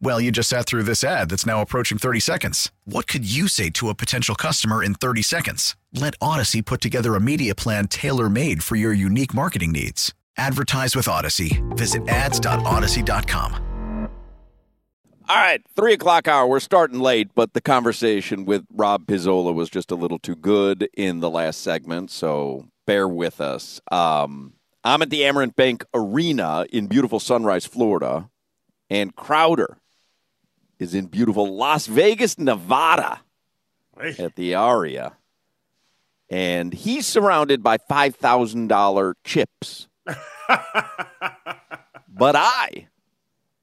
Well, you just sat through this ad that's now approaching 30 seconds. What could you say to a potential customer in 30 seconds? Let Odyssey put together a media plan tailor made for your unique marketing needs. Advertise with Odyssey. Visit ads.odyssey.com. All right, three o'clock hour. We're starting late, but the conversation with Rob Pizzola was just a little too good in the last segment, so bear with us. Um, I'm at the Amerant Bank Arena in beautiful Sunrise, Florida, and Crowder is in beautiful Las Vegas, Nevada Hey. at the Aria. And he's surrounded by $5,000 chips. but I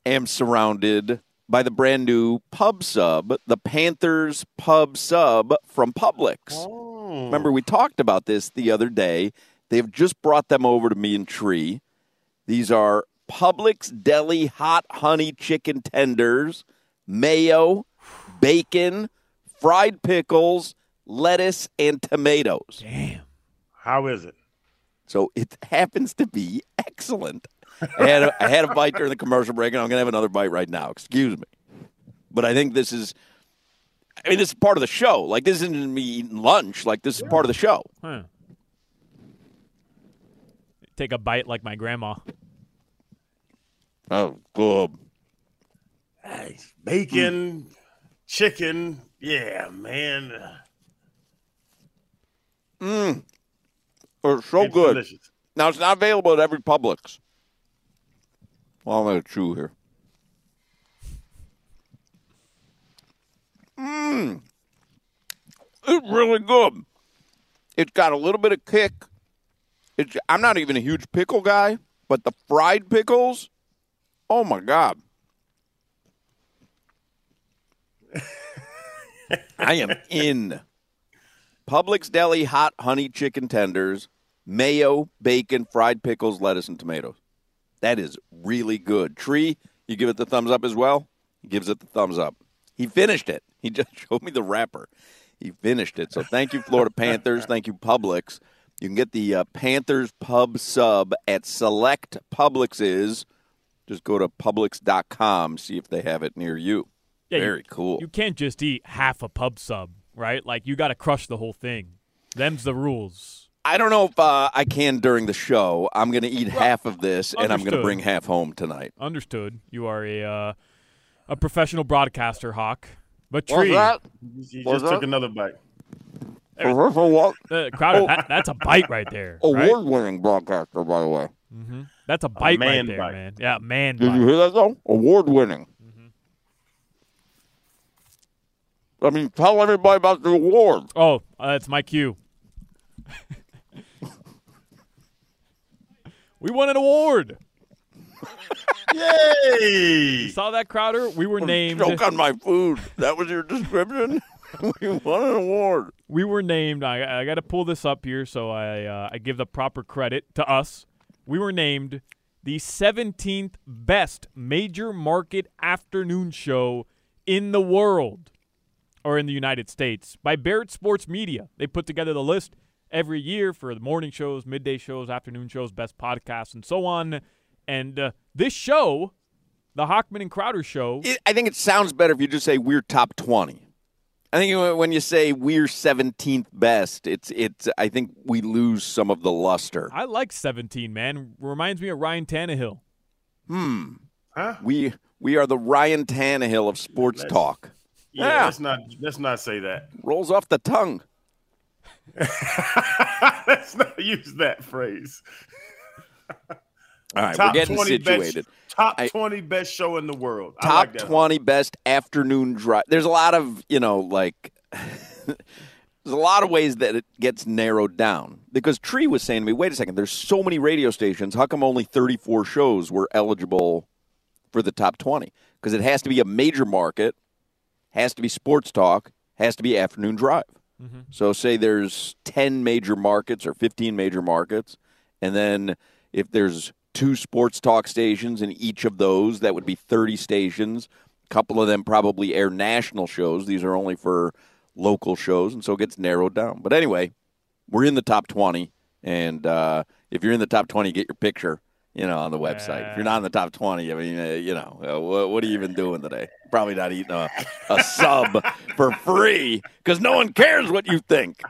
am surrounded by the brand new pub sub, the Panthers pub sub from Publix. Oh. Remember, we talked about this the other day. They've just brought them over to me and Tree. These are Publix Deli hot honey chicken tenders, mayo, bacon, fried pickles, lettuce, and tomatoes. Damn. How is it? So it happens to be excellent. I had a, I had a bite during the commercial break, and I'm going to have another bite right now. Excuse me. But I think this is, I mean, this is part of the show. Like, this isn't me eating lunch. Like, this is part of the show. Huh. Take a bite like my grandma. Oh, good. Nice. Bacon, chicken. Yeah, man. Mmm. It's so It's good. Delicious. Now, it's not available at every Publix. Well, I'm going to chew here. Mmm. It's really good. It's got a little bit of kick. It's, I'm not even a huge pickle guy, but the fried pickles, oh my God. I am in. Publix Deli hot honey chicken tenders, mayo, bacon, fried pickles, lettuce, and tomatoes. That is really good. Tree, you give it the thumbs up as well? He gives it the thumbs up. He finished it. He just showed me the wrapper. He finished it. So thank you, Florida Panthers. Thank you, Publix. You can get the uh, Panthers Pub Sub at select Publixes. Just go to Publix.com, see if they have it near you. Yeah, you- Very cool. You can't just eat half a pub sub, right? Like you got to crush the whole thing. Them's the rules. I don't know if uh, I can during the show. I'm going to eat half of this, and I'm going to bring half home tonight. Understood. You are a uh, a professional broadcaster, Hoch. But What's Tree, that? You you What's just took another bite. what? uh, Crowder, that, that's a bite right there. Oh, right? Award-winning broadcaster, by the way. hmm That's a bite right man there, bite. man. Yeah, man Did bite. you hear that though? Award-winning. I mean, tell everybody about the award. Oh, uh, that's my cue. we won an award. Yay! You saw that, Crowder? We were named. Joke on my food. That was your description. we won an award. we were named. I, I got to pull this up here so I uh, I give the proper credit to us. We were named the 17th best major market afternoon show in the world or in the United States by Barrett Sports Media. They put together the list every year for the morning shows, midday shows, afternoon shows, best podcasts, and so on. And uh, this show, the Hochman and Crowder show, It, I think it sounds better if you just say we're top twenty. I think when you say we're seventeenth best, it's it's. I think we lose some of the luster. I like 17, man. Reminds me of Ryan Tannehill. Hmm. Huh? We we are the Ryan Tannehill of sports Let's- talk. Yeah, Yeah. let's not let's not say that. Rolls off the tongue. Let's not use that phrase. All right, top we're getting 20 situated. Best, top I- 20 best show in the world. Top like that. 20 best afternoon drive. There's a lot of, you know, like, there's a lot of ways that it gets narrowed down. Because Tree was saying to me, wait a second, there's so many radio stations. How come only 34 shows were eligible for the top 20? Because it has to be a major market, has to be sports talk, has to be afternoon drive. So, say there's 10 major markets or 15 major markets, and then if there's two sports talk stations in each of those, that would be 30 stations. A couple of them probably air national shows. These are only for local shows, and so it gets narrowed down. But anyway, we're in the top 20, and uh, if you're in the top 20, get your picture. You know, on the website. If you're not in the top 20, I mean, uh, you know, uh, what, what are you even doing today? Probably not eating a, a sub for free because no one cares what you think.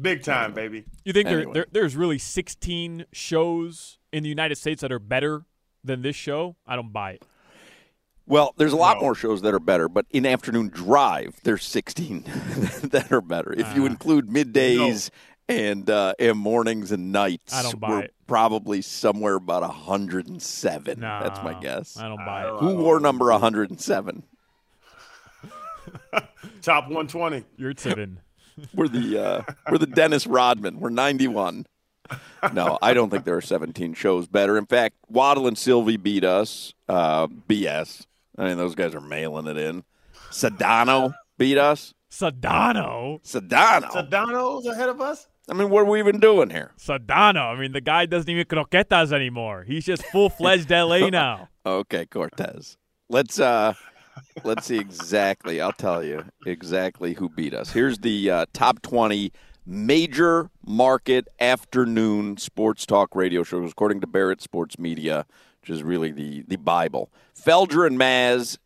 Big time, baby. You think Anyway. there there's really 16 shows in the United States that are better than this show? I don't buy it. Well, there's a lot No. more shows that are better, but in afternoon drive, there's 16 that are better. If you include middays and uh, and mornings and nights, I don't buy we're it. probably somewhere about 107. Nah, That's my guess. I don't buy it. Who wore number 107? Top 120. You're tipping. We're the uh, we're the Dennis Rodman. We're 91. No, I don't think there are 17 shows better. In fact, Waddle and Silvy beat us. Uh, BS. I mean, those guys are mailing it in. Sedano beat us. Sedano. Sedano. Sedano's ahead of us? I mean, what are we even doing here? Sedano. I mean, the guy doesn't even croquetas anymore. He's just full fledged LA now. Okay, Cortez. Let's uh let's see exactly. I'll tell you exactly who beat us. Here's the uh, top 20 major market afternoon sports talk radio shows according to Barrett Sports Media, which is really the the bible. Felger and Maz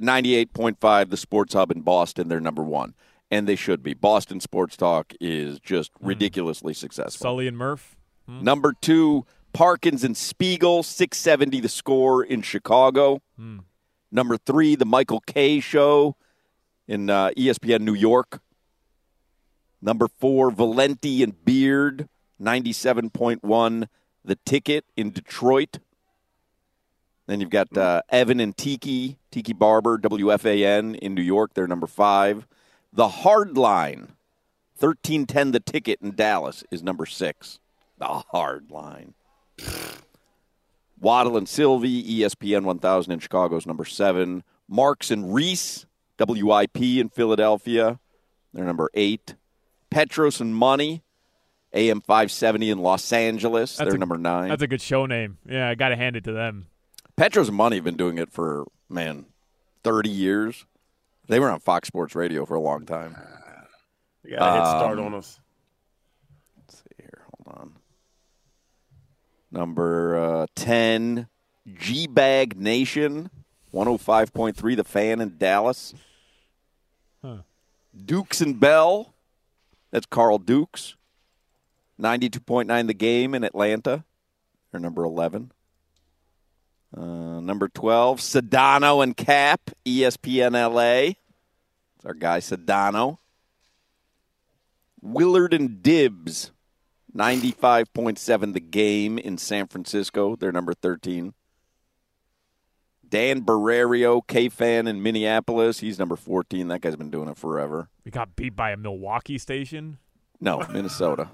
98.5 the Sports Hub in Boston, they're number 1. And they should be. Boston Sports Talk is just ridiculously successful. Sully and Murph. Number two, Parkins and Spiegel, 670 the score in Chicago. Number three, the Michael Kay show in uh, ESPN New York. Number four, Valenti and Beard, 97.1 the ticket in Detroit. Then you've got uh, Evan and Tiki, Tiki Barber, WFAN in New York. They're number five. The Hard Line, 1310 the ticket in Dallas is number six. The hard line. Waddle and Silvy, ESPN 1000 in Chicago is number seven. Marks and Reese, WIP in Philadelphia, they're number eight. Petros and Money, AM 570 in Los Angeles, That's they're a- number nine. That's a good show name. Yeah, I got to hand it to them. Petros and Money have been doing it for, man, 30 years. They were on Fox Sports Radio for a long time. You got a head start Um, on us. Let's see here. Hold on. Number uh, 10, G Bag Nation, 105.3 The Fan in Dallas. Huh. Dukes and Bell, that's Carl Dukes. 92.9 The Game in Atlanta, they're number 11. Uh, number 12, Sedano and Kap, ESPN LA. It's our guy Sedano. Willard and Dibs, 95.7 the game in San Francisco. They're number 13. Dan Barreiro, K fan in Minneapolis. He's number 14. That guy's been doing it forever. We got beat by a Milwaukee station. No, Minnesota.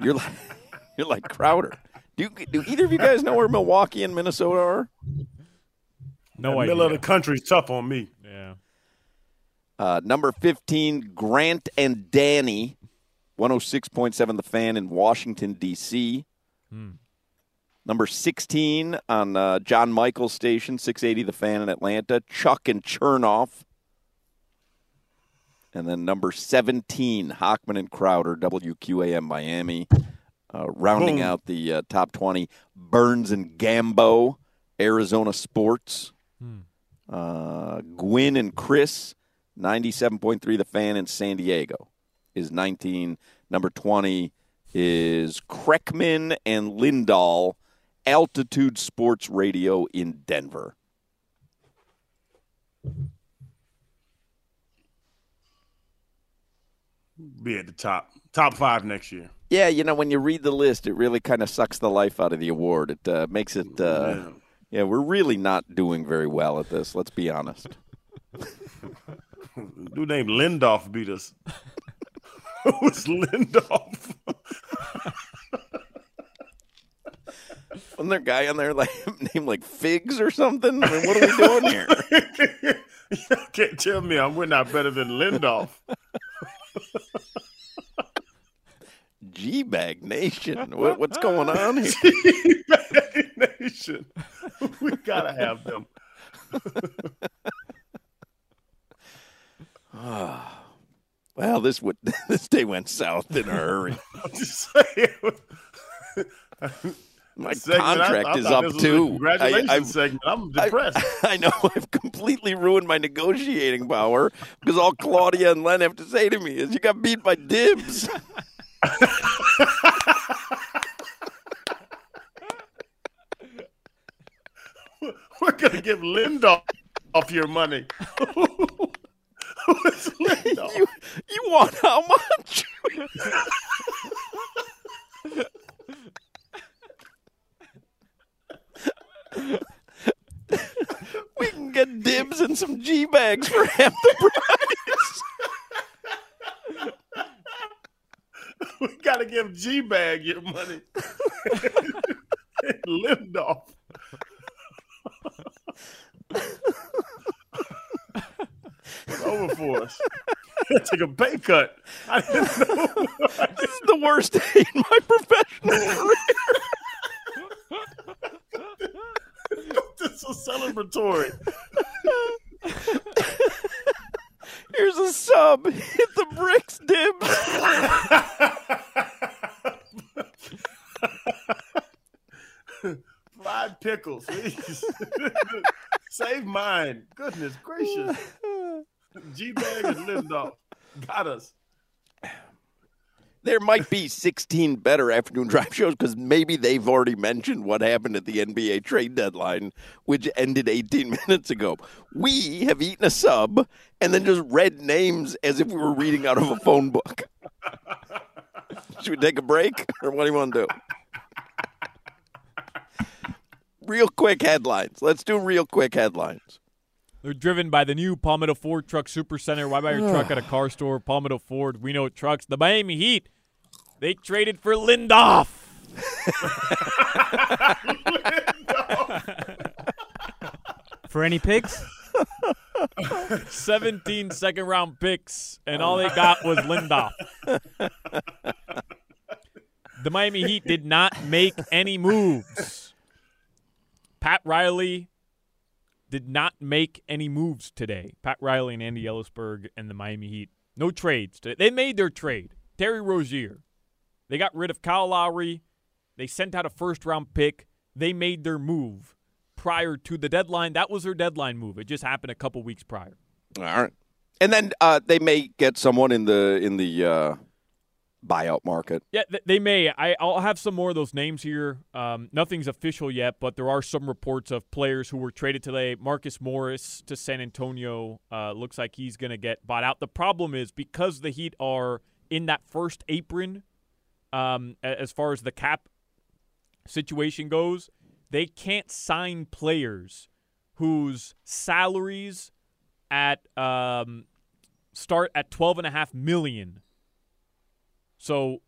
you're like you're like Crowder. Do, do either of you guys know where Milwaukee and Minnesota are? No the idea. middle of the country's tough on me. yeah. Uh, number 15, Grant and Danny, 106.7 The Fan in Washington, D.C. Number 16 on uh, John Michael's station, 680 The Fan in Atlanta, Chuck and Chernoff. And then number 17, Hochman and Crowder, WQAM Miami. Uh, rounding Boom. out the uh, top 20, Burns and Gambo, Arizona Sports. Uh, Gwynn and Chris, 97.3 The Fan in San Diego is 19. Number 20 is Kreckman and Lindahl, Altitude Sports Radio in Denver. Be at the top, top five next year. Yeah, you know, when you read the list, it really kind of sucks the life out of the award. It uh, makes it. Uh, Yeah. yeah, we're really not doing very well at this. Let's be honest. Dude named Lindoff beat us. Who's Lindoff? Wasn't there a guy on there like named like Figs or something? I mean, what are we doing here? you can't tell me I'm we're not better than Lindoff. G Bag Nation. What, what's going on here? Nation. We gotta have them. Well, this would this day went south in a hurry. I'm just saying. My Segment, contract I is up this was a too. Congratulations, I, segment. I'm I- depressed. I know I've completely ruined my negotiating power because all Claudia and Len have to say to me is, "You got beat by dibs." We're gonna give Lindoff off your money. Who's Lindoff? you, you want how much? we can get dibs and some G bags for half the price. we gotta give G Bag your money. Lindoff. Over for us. Take a pay cut. I didn't know. This is the worst day in my professional career. this is celebratory. Here's a sub. Hit the bricks, dibs. Please. Save mine. Goodness gracious. G Bag and Lindoff. Got us. There might be 16 better afternoon drive shows because maybe they've already mentioned what happened at the NBA trade deadline, which ended 18 minutes ago. We have eaten a sub and then just read names as if we were reading out of a phone book. Should we take a break or what do you want to do? Real quick headlines. Let's do real quick headlines. They're driven by the new Palmetto Ford Truck Super Center. Why buy your truck at a car store? Palmetto Ford. We know trucks. The Miami Heat. They traded for Lindoff. For any picks? 17 second round picks, and oh, all they got was Lindoff. The Miami Heat did not make any moves. Pat Riley did not make any moves today. Pat Riley and Andy Elisburg and the Miami Heat. No trades. today. They made their trade. Terry Rozier. They got rid of Kyle Lowry. They sent out a first round pick. They made their move prior to the deadline. That was their deadline move. It just happened a couple weeks prior. All right. And then uh, they may get someone in the in the uh, buyout market. Yeah, they may. I, I'll have some more of those names here. Um, nothing's official yet, but there are some reports of players who were traded today. Marcus Morris to San Antonio uh, looks like he's going to get bought out. The problem is because the Heat are in that first apron, um, as far as the cap situation goes, they can't sign players whose salaries at um, start at twelve and a half million. So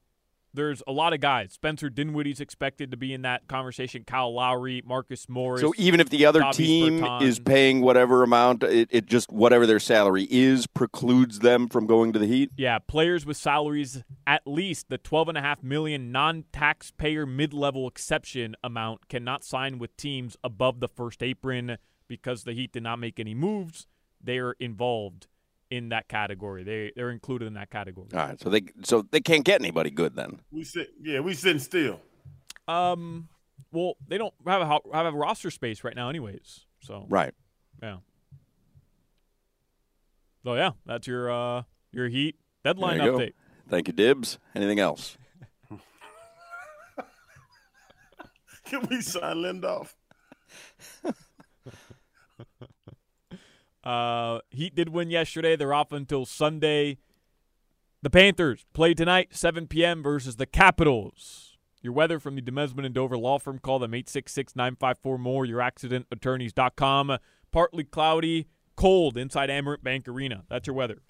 there's a lot of guys. Spencer Dinwiddie's expected to be in that conversation. Kyle Lowry, Marcus Morris. So even if the other team Bertans. is paying whatever amount, it, it just whatever their salary is precludes them from going to the Heat. Yeah, players with salaries at least the twelve and a half million non-taxpayer mid-level exception amount cannot sign with teams above the first apron because the Heat did not make any moves. They are involved in that category. They they're included in that category. All right, so they so they can't get anybody good then. We sit, yeah, we sitting still. Um, well, they don't have a have a roster space right now, anyways. So Right. yeah. So yeah, that's your uh your Heat deadline There you go. update. Thank you, Dibs. Anything else? Can we sign Lindoff? Uh, Heat did win yesterday. They're off until Sunday. The Panthers play tonight, 7 p.m. versus the Capitals. Your weather from the Demesman and Dover Law Firm. Call them 866-954-MORE, youraccidentattorneys.com. Partly cloudy, cold inside Amerant Bank Arena. That's your weather.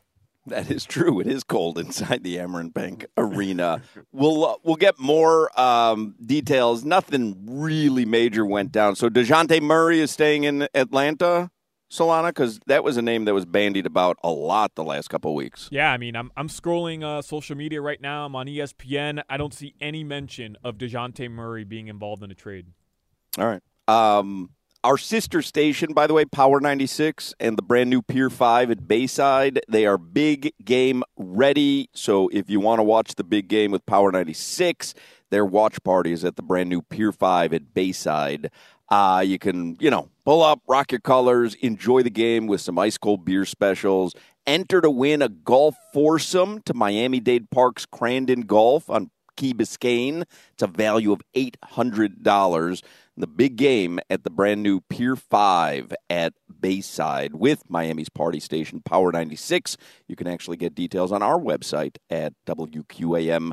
That is true. It is cold inside the Amerant Bank Arena. We'll uh, we'll get more um, details. Nothing really major went down. So Dejounte Murray is staying in Atlanta, Solana, because that was a name that was bandied about a lot the last couple weeks. Yeah, I mean, I'm I'm scrolling uh, social media right now. I'm on ESPN. I don't see any mention of Dejounte Murray being involved in a trade. All right. Um, our sister station, by the way, Power 96 and the brand new Pier 5 at Bayside, they are big game ready. So if you want to watch the big game with Power 96, their watch party is at the brand new Pier 5 at Bayside. Uh, you can, you know, pull up, rock your colors, enjoy the game with some ice cold beer specials. Enter to win a golf foursome to Miami Dade Park's Crandon Golf on Key Biscayne. It's a value of $800 the big game at the brand new Pier 5 at Bayside with Miami's party station Power 96. You can actually get details on our website at WQAM.com.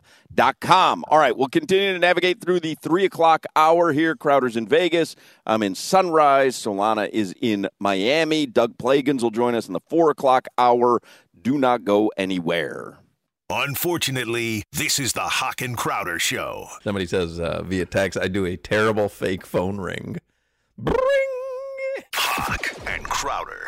All right, we'll continue to navigate through the 3 o'clock hour here. Crowder's in Vegas. I'm in Sunrise. Solana is in Miami. Doug Plagens will join us in the 4 o'clock hour. Do not go anywhere. Unfortunately, this is the Hoch and Crowder Show. Somebody says uh, via text, I do a terrible fake phone ring. Bring! Hoch and Crowder.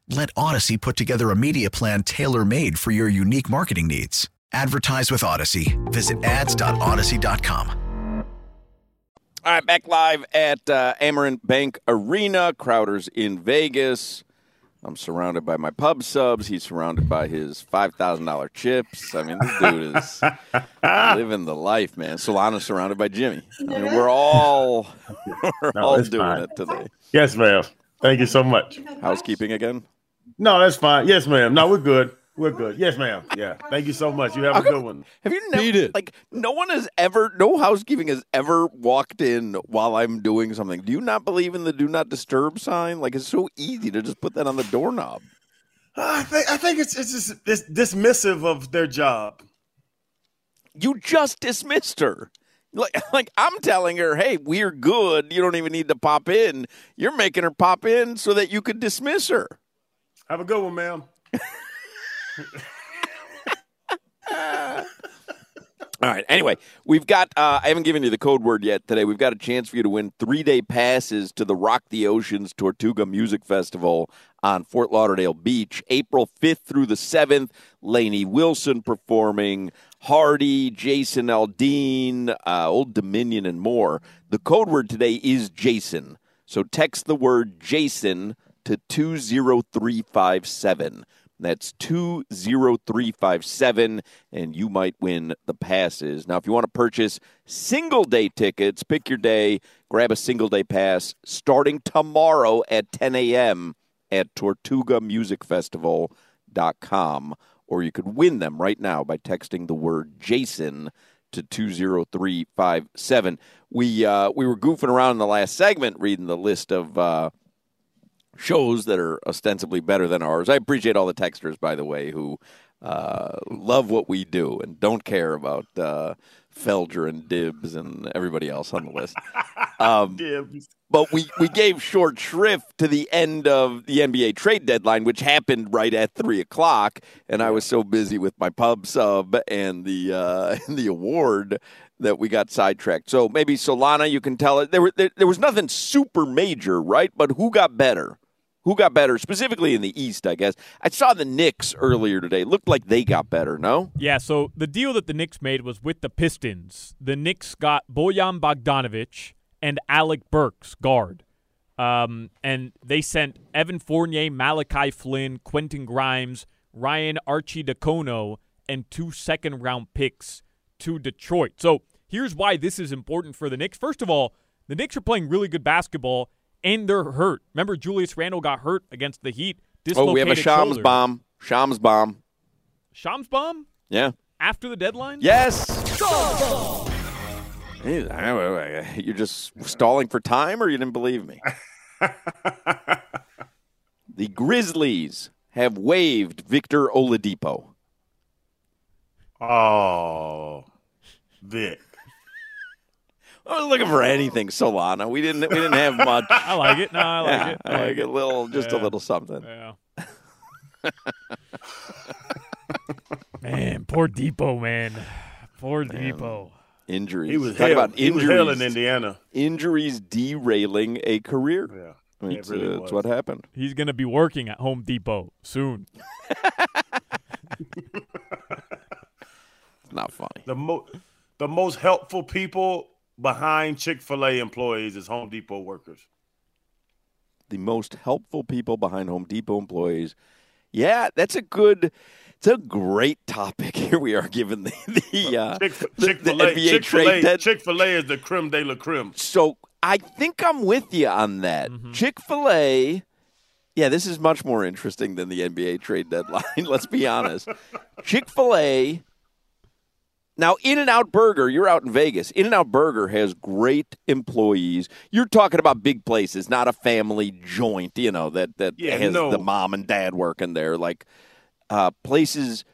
Let Odyssey put together a media plan tailor made for your unique marketing needs. Advertise with Odyssey. Visit ads.odyssey.com. All right, back live at uh, Amerant Bank Arena. Crowder's in Vegas. I'm surrounded by my pub subs. He's surrounded by his five thousand dollar chips. I mean, this dude is living the life, man. Solana's surrounded by Jimmy. I mean, we're all we're No, all doing fine. it today. Yes, ma'am. Thank you so much. Housekeeping again. No, that's fine. Yes, ma'am. No, we're good. We're good. Yes, ma'am. Yeah. Thank you so much. You have a good one. Have you never like no one has ever no housekeeping has ever walked in while I'm doing something. Do you not believe in the do not disturb sign? Like it's so easy to just put that on the doorknob. I think I think it's it's just it's dismissive of their job. You just dismissed her. Like, like I'm telling her, hey, we're good. You don't even need to pop in. You're making her pop in so that you could dismiss her. Have a good one, ma'am. All right. Anyway, we've got, uh, I haven't given you the code word yet today. We've got a chance for you to win three day passes to the Rock the Oceans Tortuga Music Festival on Fort Lauderdale Beach, April 5th through the 7th. Lainey Wilson performing, Hardy, Jason Aldean, uh, Old Dominion, and more. The code word today is Jason. So text the word Jason to 20357. That's 20357, and you might win the passes. Now, if you want to purchase single day tickets, pick your day, grab a single day pass starting tomorrow at 10 a.m. at TortugaMusicFestival.com, or you could win them right now by texting the word Jason to 20357. We, uh, we were goofing around in the last segment reading the list of. Uh, shows that are ostensibly better than ours. I appreciate all the texters, by the way, who uh, love what we do and don't care about uh, Felger and Dibs and everybody else on the list. Um, Dibs. but we, we gave short shrift to the end of the NBA trade deadline, which happened right at three o'clock, and I was so busy with my pub sub and the uh, and the award that we got sidetracked. So maybe Solana, you can tell it there, were, there there was nothing super major, right? But who got better? Who got better specifically in the East? I guess I saw the Knicks earlier today. Looked like they got better. No, Yeah, so the deal that the Knicks made was with the Pistons. The Knicks got Bojan Bogdanovic and Alec Burks, guard. Um, and they sent Evan Fournier, Malachi Flynn, Quentin Grimes, Ryan Arcidiacono, and two second round picks to Detroit. So here's why this is important for the Knicks. First of all, the Knicks are playing really good basketball and they're hurt. Remember, Julius Randle got hurt against the Heat. oh, we have a dislocated Shams shoulder. bomb. Shams bomb. Shams bomb Yeah. after the deadline? Yes. Hey, You're just stalling for time, or you didn't believe me? the Grizzlies have waived Victor Oladipo. Oh, Vic. I was looking for anything, Solana. We didn't. We didn't have much. I like it. No, I like Yeah, it. I like a little, just a little something. Yeah. man, poor Depot, man. Poor Depot. Injuries. He was Talk hell. about He was injuries. hell in Indiana. Injuries derailing a career. Yeah, I mean, it it's, really uh, it's what happened. He's going to be working at Home Depot soon. It's not funny. The mo- the most helpful people behind Chick Fil A employees is Home Depot workers. the most helpful people behind Home Depot employees. Yeah, that's a good. It's a great topic. Here we are given the the, uh, Chick the, Chick the Fil A. NBA Chick Fil trade A. dead. Chick Fil A is the creme de la creme. So I think I'm with you on that. Mm-hmm. Chick Fil A. Yeah, this is much more interesting than the NBA trade deadline. Let's be honest. Chick Fil A. Now, In and Out Burger, you're out in Vegas. In and Out Burger has great employees. You're talking about big places, not a family joint, you know, that, that Yeah, has no. the mom and dad working there. Like uh, places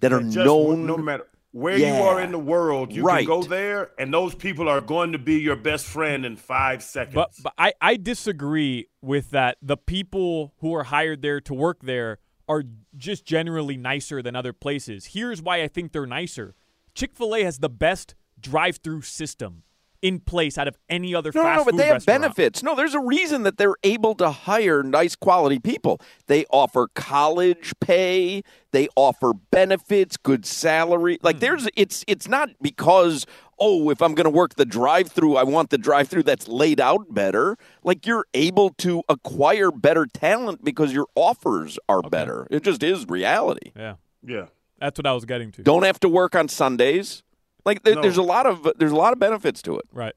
that are Just known. no matter where Yeah. you are in the world, you Right. can go there, and those people are going to be your best friend in five seconds. But, but I, I disagree with that. The people who are hired there to work there are just generally nicer than other places. Here's why I think they're nicer Chick fil A has the best drive through system in place out of any other No, no, fast no, but food they have benefits. No, there's a reason that they're able to hire nice quality people. They offer college pay, they offer benefits, good salary. Hmm. Like there's it's it's not because oh, if I'm going to work the drive-through, I want the drive-through that's laid out better. Like you're able to acquire better talent because your offers are better. It just is reality. Yeah. yeah, That's what I was getting to. Don't have to work on Sundays. Like there, No. there's a lot of there's a lot of benefits to it. Right.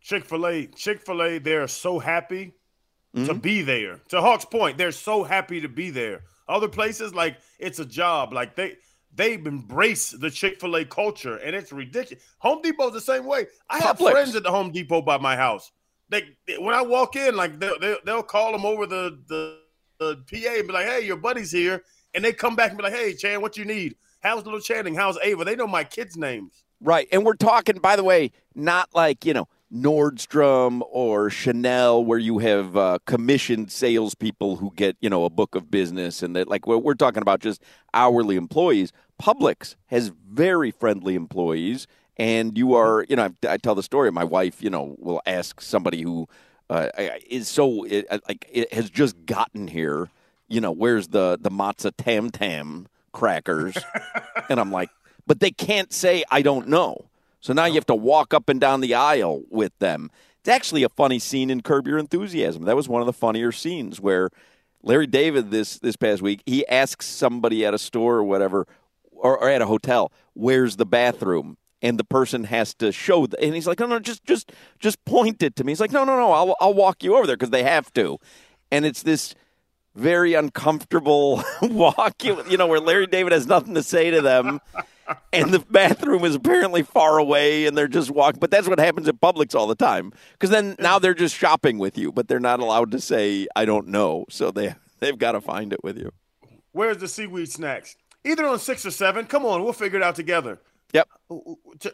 Chick Fil A, Chick Fil A, they're so happy to Mm-hmm. be there. To Hoch's Point, they're so happy to be there. Other places, like it's a job. Like they they embrace the Chick Fil A culture, and it's ridiculous. Home Depot's the same way. I have Publix. friends at the Home Depot by my house. They, they- when I walk in, like they'll, they'll, they'll call them over the, the the PA and be like, "Hey, your buddy's here," and they come back and be like, "Hey, Chan, what you need? How's little Channing? How's Ava? They know my kids' names." Right. And we're talking, by the way, not like, you know, Nordstrom or Chanel, where you have uh, commissioned salespeople who get, you know, a book of business. And that, like, we're, we're talking about just hourly employees. Publix has very friendly employees. And you are, you know, I, I tell the story. My wife, you know, will ask somebody who uh, is so, it, like, it has just gotten here, you know, where's the, the matzah tam tam crackers? and I'm like, but they can't say I don't know. So now you have to walk up and down the aisle with them. It's actually a funny scene in Curb Your Enthusiasm. That was one of the funnier scenes where Larry David this this past week he asks somebody at a store or whatever or, or at a hotel, "Where's the bathroom?" And the person has to show, the, and he's like, "No, no, just just just point it to me." He's like, "No, no, no, I'll I'll walk you over there because they have to." And it's this very uncomfortable walk, you know, where Larry David has nothing to say to them. And the bathroom is apparently far away, and they're just walking. But that's what happens at Publix all the time. Because then now they're just shopping with you, but they're not allowed to say "I don't know," so they they've got to find it with you. Where's the seaweed snacks? Either on six or seven. Come on, we'll figure it out together. Yep.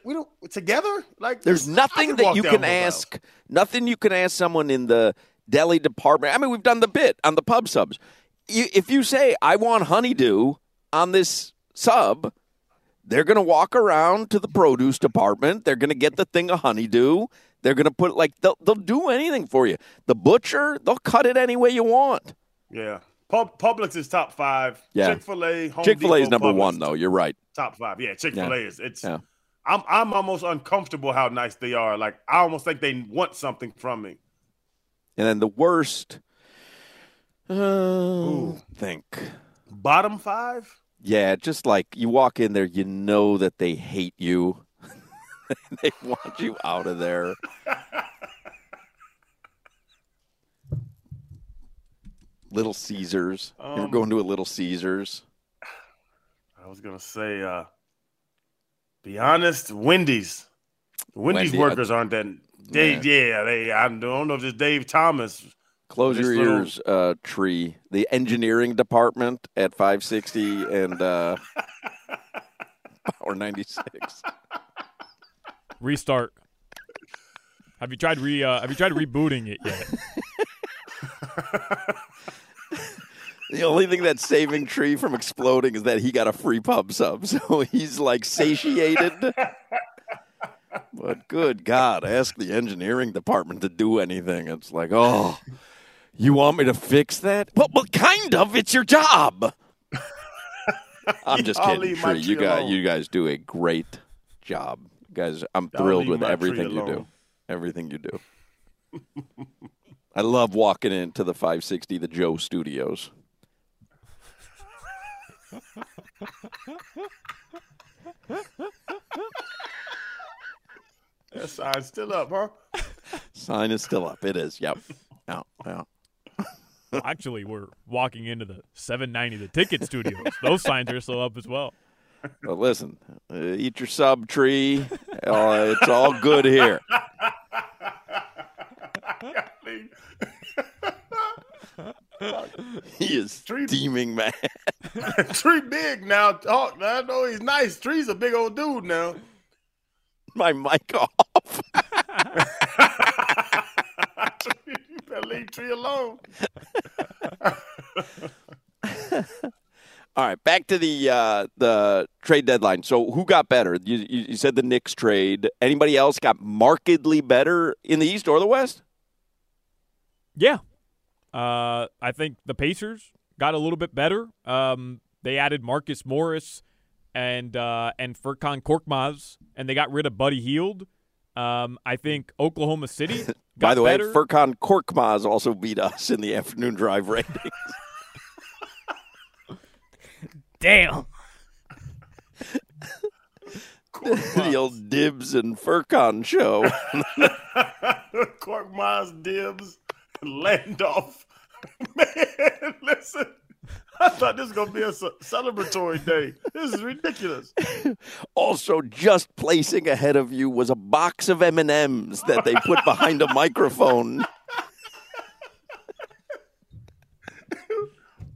We don't together. Like There's nothing that you can ask. Nothing you can ask someone in the deli department. I mean, we've done the bit on the pub subs. You, if you say, "I want honeydew on this sub," they're going to walk around to the produce department. They're going to get the thing of honeydew. They're going to put like they'll they'll do anything for you. The butcher, they'll cut it any way you want. Yeah. Pub, Publix is top five. Yeah. Chick Fil A, Chick Fil A is number Publix, one, though. You're right. Top five. Yeah, Chick Fil A is. It's. Yeah. I'm I'm almost uncomfortable how nice they are. Like I almost think they want something from me. And then the worst. Uh, think. Bottom five. Yeah, just like you walk in there, you know that they hate you. they want you out of there. Little Caesars. you ever Um, going to a Little Caesars? I was gonna say. uh Be honest, Wendy's. Wendy's Wendy, workers aren't that. Dave, Yeah. yeah, they. I don't know if it's Dave Thomas. Close your little- ears, uh, tree. The engineering department at 560 and uh, Power 96. Restart. Have you tried re? Uh, have you tried rebooting it yet? The only thing that's saving Tree from exploding is that he got a free pub sub, so he's like satiated. But good God, ask the engineering department to do anything. It's like, oh, you want me to fix that? Well, well kind of. It's your job. I'm just kidding, Tree. You guys, you guys do a great job, guys. I'm thrilled with everything you do. Everything you do. I love walking into the 560, the Joe Studios. That sign's still up, huh? Sign is still up. It is. Yep. Yeah. Yeah. Well, actually, we're walking into the 790 the ticket studios. Those signs are still up as well. But listen, uh, eat your sub tree. Uh, it's all good here. He is Tree- steaming mad. Tree big now. Oh, I know he's nice. Tree's a big old dude now. My mic off. you better leave Tree alone. All right, back to the uh, the trade deadline. So, who got better? You, you, said the Knicks trade. Anybody else got markedly better in the East or the West? Yeah. Uh, I think the Pacers got a little bit better. Um, they added Marcus Morris and uh, and Furkan Korkmaz, and they got rid of Buddy Hield. Um, I think Oklahoma City. By got the way, better. Furkan Korkmaz also beat us in the afternoon drive ratings. Damn. the old Dibs and Furkan show. Cork Miles Dibs, Landolph. Man, listen. I thought this was gonna be a celebratory day. This is ridiculous. Also, just placing ahead of you was a box of M and M's that they put behind a microphone.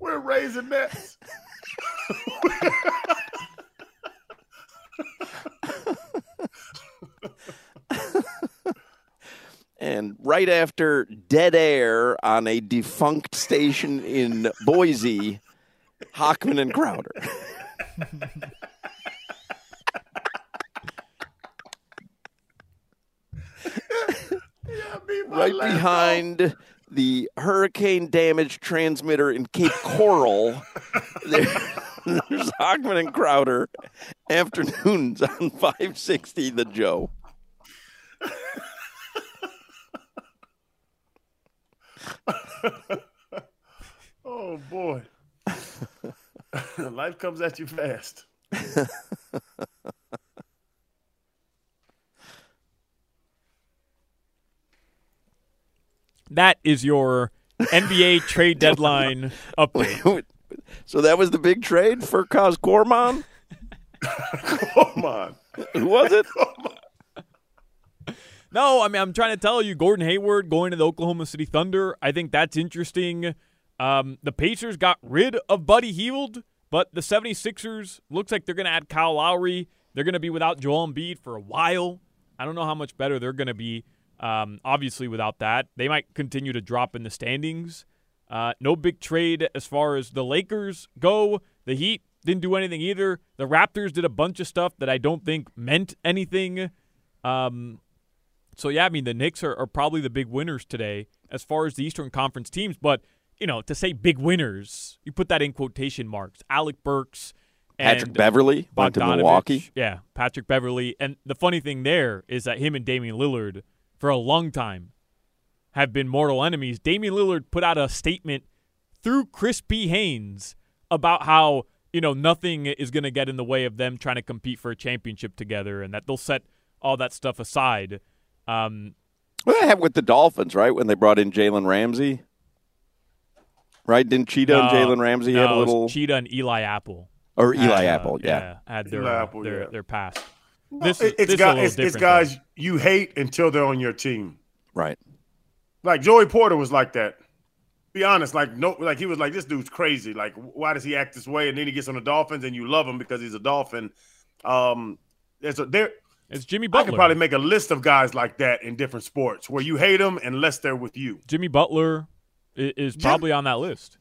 We're raising nets. And right after dead air on a defunct station in Boise, Hochman and Crowder. Right behind the hurricane damaged transmitter in Cape Coral. there, there's Hochman and Crowder afternoons on 560 The Joe. Oh boy. Life comes at you fast. that is your NBA trade deadline update. so that was the big trade for Kaz Gorman? Come on. Who was it? No, I mean I'm trying to tell you, Gordon Hayward going to the Oklahoma City Thunder. I think that's interesting. Um, the Pacers got rid of Buddy Hield, but the 76ers looks like they're going to add Kyle Lowry. They're going to be without Joel Embiid for a while. I don't know how much better they're going to be. Um, obviously, without that, they might continue to drop in the standings. Uh, no big trade as far as the Lakers go. The Heat didn't do anything either. The Raptors did a bunch of stuff that I don't think meant anything. Um, so yeah, I mean the Knicks are, are probably the big winners today as far as the Eastern Conference teams. But you know, to say big winners, you put that in quotation marks. Alec Burks, and Patrick Beverley went to Milwaukee. Yeah, Patrick Beverley. And the funny thing there is that him and Damian Lillard, for a long time, have been mortal enemies. Damian Lillard put out a statement through Chris P. Haynes about how, you know, nothing is going to get in the way of them trying to compete for a championship together and that they'll set all that stuff aside. Um, What they have with the Dolphins, right? When they brought in Jalen Ramsey, right? Didn't Cheetah and no, Jalen Ramsey no, have a it was little, Cheetah and Eli Apple. or Eli had, uh, Apple? Yeah. had their Eli Apple, their yeah. their past. No, This it- is- it's this is a guys. It's, it's different, guys you hate until they're on your team. right. Like Joey Porter was like that. Be honest, like no, like he was like this dude's crazy. Like why does he act this way? And then he gets on the Dolphins, and you love him because he's a Dolphin. Um, there's a there. It's Jimmy I Butler. could probably make a list of guys like that in different sports where you hate them unless they're with you. Jimmy Butler i- is Jim- probably on that list.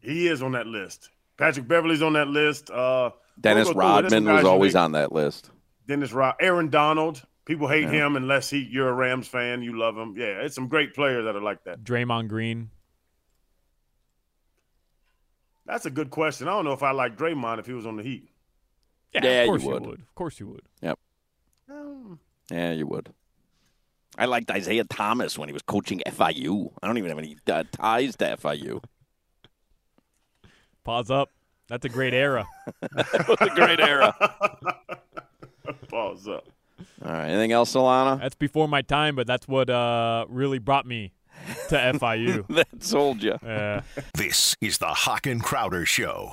He is on that list. Patrick Beverley's on that list. Uh, Dennis we'll go through it. There's some Rodman was always on that list. Dennis Rod, Aaron Donald. People hate Yeah. him unless he you're a Rams fan. You love him. Yeah, it's some great players that are like that. Draymond Green. That's a good question. I don't know if I like Draymond if he was on the Heat. Yeah, Yeah, of you course would. Of course you would. Um, Yeah, you would. I liked Isiah Thomas when he was coaching FIU. I don't even have any uh, ties to FIU. Pause up. That's a great era. it was a great era. Pause up. All right. Anything else, Solana? That's before my time, but that's what uh, really brought me to FIU. that sold you. Yeah. This is the Hoch and Crowder Show.